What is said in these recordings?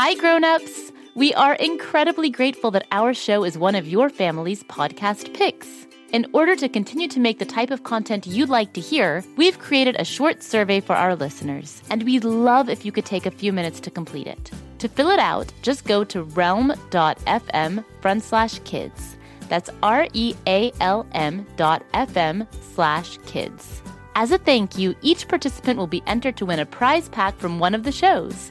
Hi, grown-ups! We are incredibly grateful that our show is one of your family's podcast picks. In order to continue to make the type of content you'd like to hear, we've created a short survey for our listeners, and we'd love if you could take a few minutes to complete it. To fill it out, just go to realm.fm front slash kids. That's R E A L M dot FM slash kids. As a thank you, each participant will be entered to win a prize pack from one of the shows,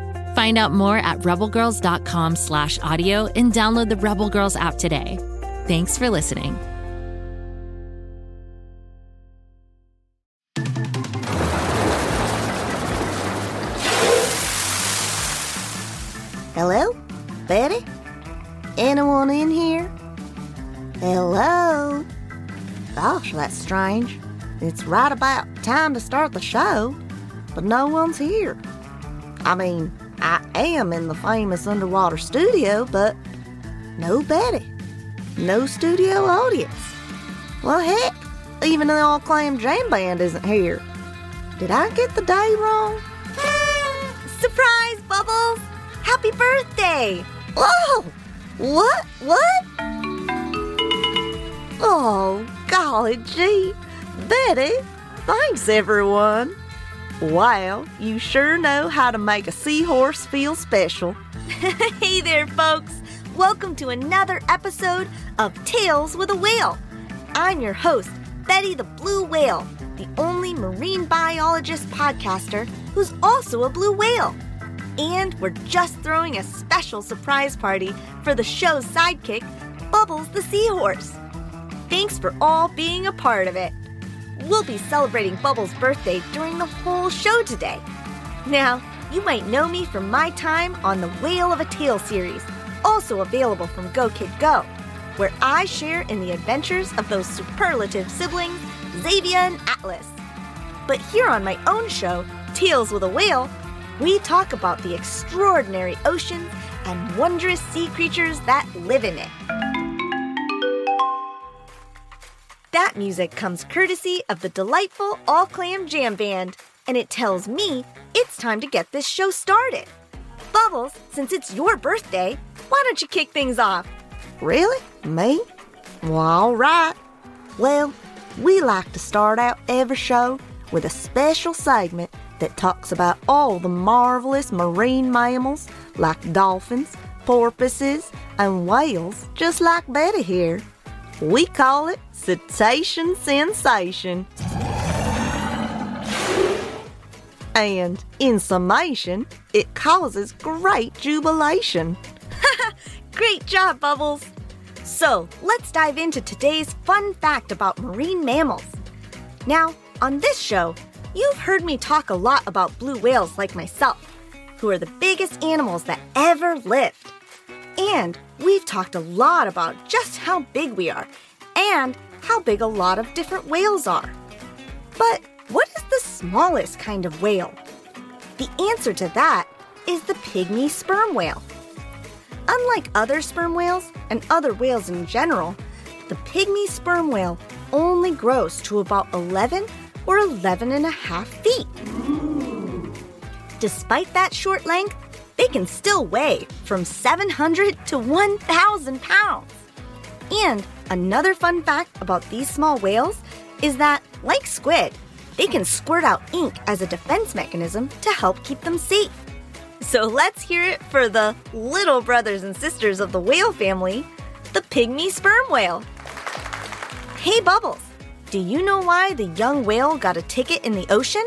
Find out more at rebelgirls.com slash audio and download the Rebel Girls app today. Thanks for listening. Hello? Betty? Anyone in here? Hello? Gosh, that's strange. It's right about time to start the show, but no one's here. I mean, I am in the famous underwater studio, but no Betty. No studio audience. Well, heck, even the All Clam Jam Band isn't here. Did I get the day wrong? Surprise, Bubbles! Happy birthday! Whoa! What? What? Oh, golly gee. Betty, thanks everyone. Wow, you sure know how to make a seahorse feel special. hey there, folks! Welcome to another episode of Tales with a Whale. I'm your host, Betty the Blue Whale, the only marine biologist podcaster who's also a blue whale. And we're just throwing a special surprise party for the show's sidekick, Bubbles the Seahorse. Thanks for all being a part of it. We'll be celebrating Bubbles' birthday during the whole show today. Now, you might know me from my time on the Whale of a Tale series, also available from Go Kid Go, where I share in the adventures of those superlative siblings, Xavier and Atlas. But here on my own show, Tales with a Whale, we talk about the extraordinary oceans and wondrous sea creatures that live in it. That music comes courtesy of the delightful All Clam Jam Band, and it tells me it's time to get this show started. Bubbles, since it's your birthday, why don't you kick things off? Really? Me? Well, all right. Well, we like to start out every show with a special segment that talks about all the marvelous marine mammals like dolphins, porpoises, and whales, just like Betty here. We call it Cetacean Sensation. And in summation, it causes great jubilation. Great job, Bubbles! So, let's dive into today's fun fact about marine mammals. Now, on this show, you've heard me talk a lot about blue whales like myself, who are the biggest animals that ever lived. And we've talked a lot about just how big we are and how big a lot of different whales are. But what is the smallest kind of whale? The answer to that is the pygmy sperm whale. Unlike other sperm whales and other whales in general, the pygmy sperm whale only grows to about 11 or 11 and a half feet. Despite that short length, they can still weigh from 700 to 1,000 pounds. And another fun fact about these small whales is that, like squid, they can squirt out ink as a defense mechanism to help keep them safe. So let's hear it for the little brothers and sisters of the whale family, the pygmy sperm whale. Hey, Bubbles, do you know why the young whale got a ticket in the ocean?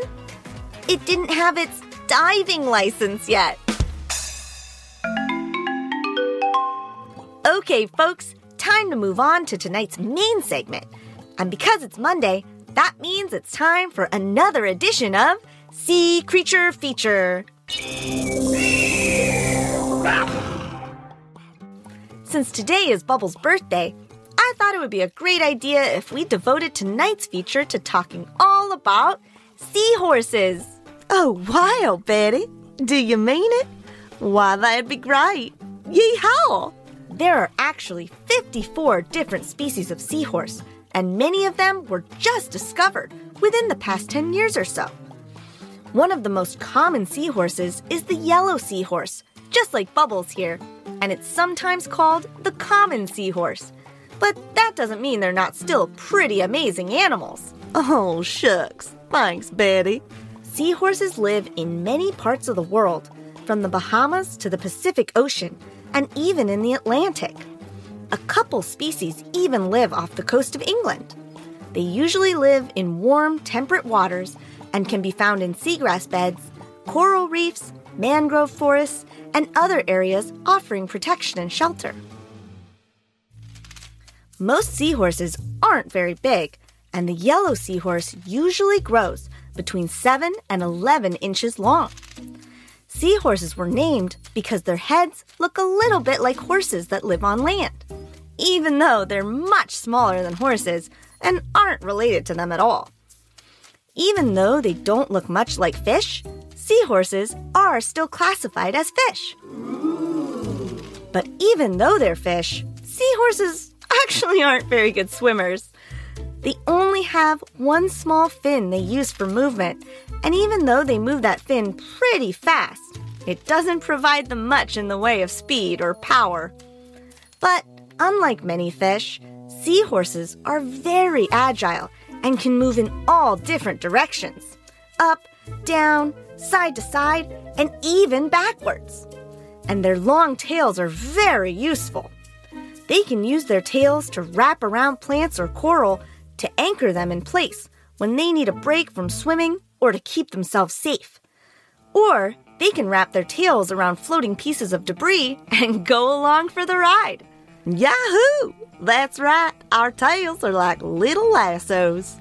It didn't have its diving license yet. Okay, folks, time to move on to tonight's main segment. And because it's Monday, that means it's time for another edition of Sea Creature Feature. Since today is Bubbles' birthday, I thought it would be a great idea if we devoted tonight's feature to talking all about seahorses. Oh, wow, Betty. Do you mean it? Why, that'd be great. Yeehaw! There are actually 54 different species of seahorse, and many of them were just discovered within the past 10 years or so. One of the most common seahorses is the yellow seahorse, just like Bubbles here, and it's sometimes called the common seahorse. But that doesn't mean they're not still pretty amazing animals. Oh, shucks. Thanks, Betty. Seahorses live in many parts of the world, from the Bahamas to the Pacific Ocean, and even in the Atlantic. A couple species even live off the coast of England. They usually live in warm, temperate waters and can be found in seagrass beds, coral reefs, mangrove forests, and other areas offering protection and shelter. Most seahorses aren't very big, and the yellow seahorse usually grows between 7 and 11 inches long. Seahorses were named because their heads look a little bit like horses that live on land, even though they're much smaller than horses and aren't related to them at all. Even though they don't look much like fish, seahorses are still classified as fish. But even though they're fish, seahorses actually aren't very good swimmers. They only have one small fin they use for movement, and even though they move that fin pretty fast, it doesn't provide them much in the way of speed or power. But unlike many fish, seahorses are very agile and can move in all different directions up, down, side to side, and even backwards. And their long tails are very useful. They can use their tails to wrap around plants or coral to anchor them in place when they need a break from swimming or to keep themselves safe. Or they can wrap their tails around floating pieces of debris and go along for the ride. Yahoo! That's right, our tails are like little lassos.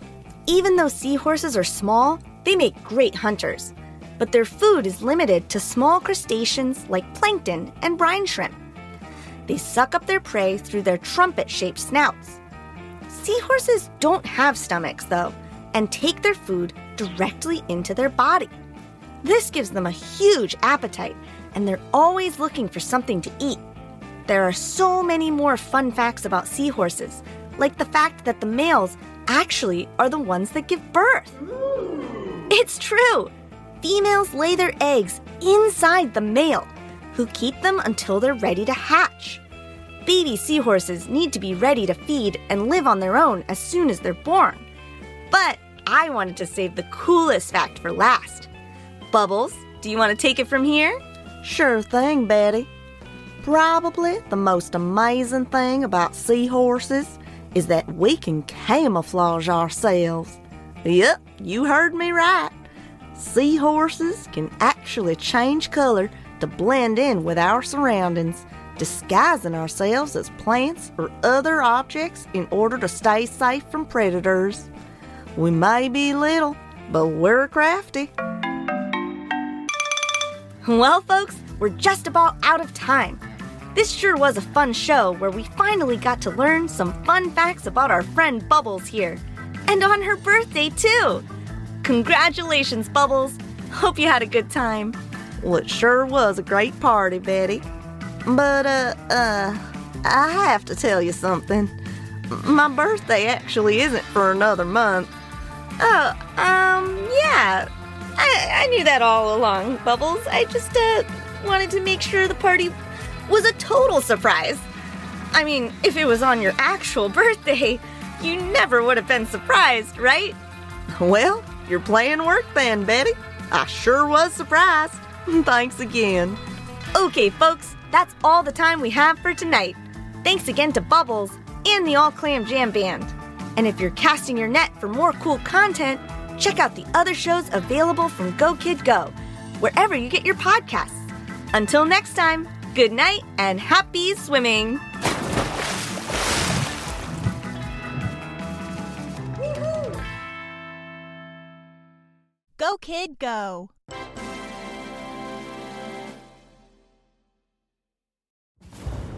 Even though seahorses are small, they make great hunters. But their food is limited to small crustaceans like plankton and brine shrimp. They suck up their prey through their trumpet shaped snouts. Seahorses don't have stomachs, though, and take their food directly into their body. This gives them a huge appetite, and they're always looking for something to eat. There are so many more fun facts about seahorses, like the fact that the males actually are the ones that give birth. It's true! Females lay their eggs inside the male, who keep them until they're ready to hatch. Baby seahorses need to be ready to feed and live on their own as soon as they're born. But I wanted to save the coolest fact for last. Bubbles, do you want to take it from here? Sure thing, Betty. Probably the most amazing thing about seahorses is that we can camouflage ourselves. Yep, you heard me right. Seahorses can actually change color to blend in with our surroundings, disguising ourselves as plants or other objects in order to stay safe from predators. We may be little, but we're crafty. Well, folks, we're just about out of time. This sure was a fun show where we finally got to learn some fun facts about our friend Bubbles here. And on her birthday, too. Congratulations, Bubbles. Hope you had a good time. Well, it sure was a great party, Betty. But, uh, uh, I have to tell you something. My birthday actually isn't for another month. Oh, um, yeah. I, I knew that all along, Bubbles. I just, uh, wanted to make sure the party was a total surprise. I mean, if it was on your actual birthday, you never would have been surprised, right? Well, you're playing work then, Betty. I sure was surprised. Thanks again. Okay, folks, that's all the time we have for tonight. Thanks again to Bubbles and the All Clam Jam Band. And if you're casting your net for more cool content, check out the other shows available from Go Kid Go, wherever you get your podcasts. Until next time, good night and happy swimming! Go, kid, go.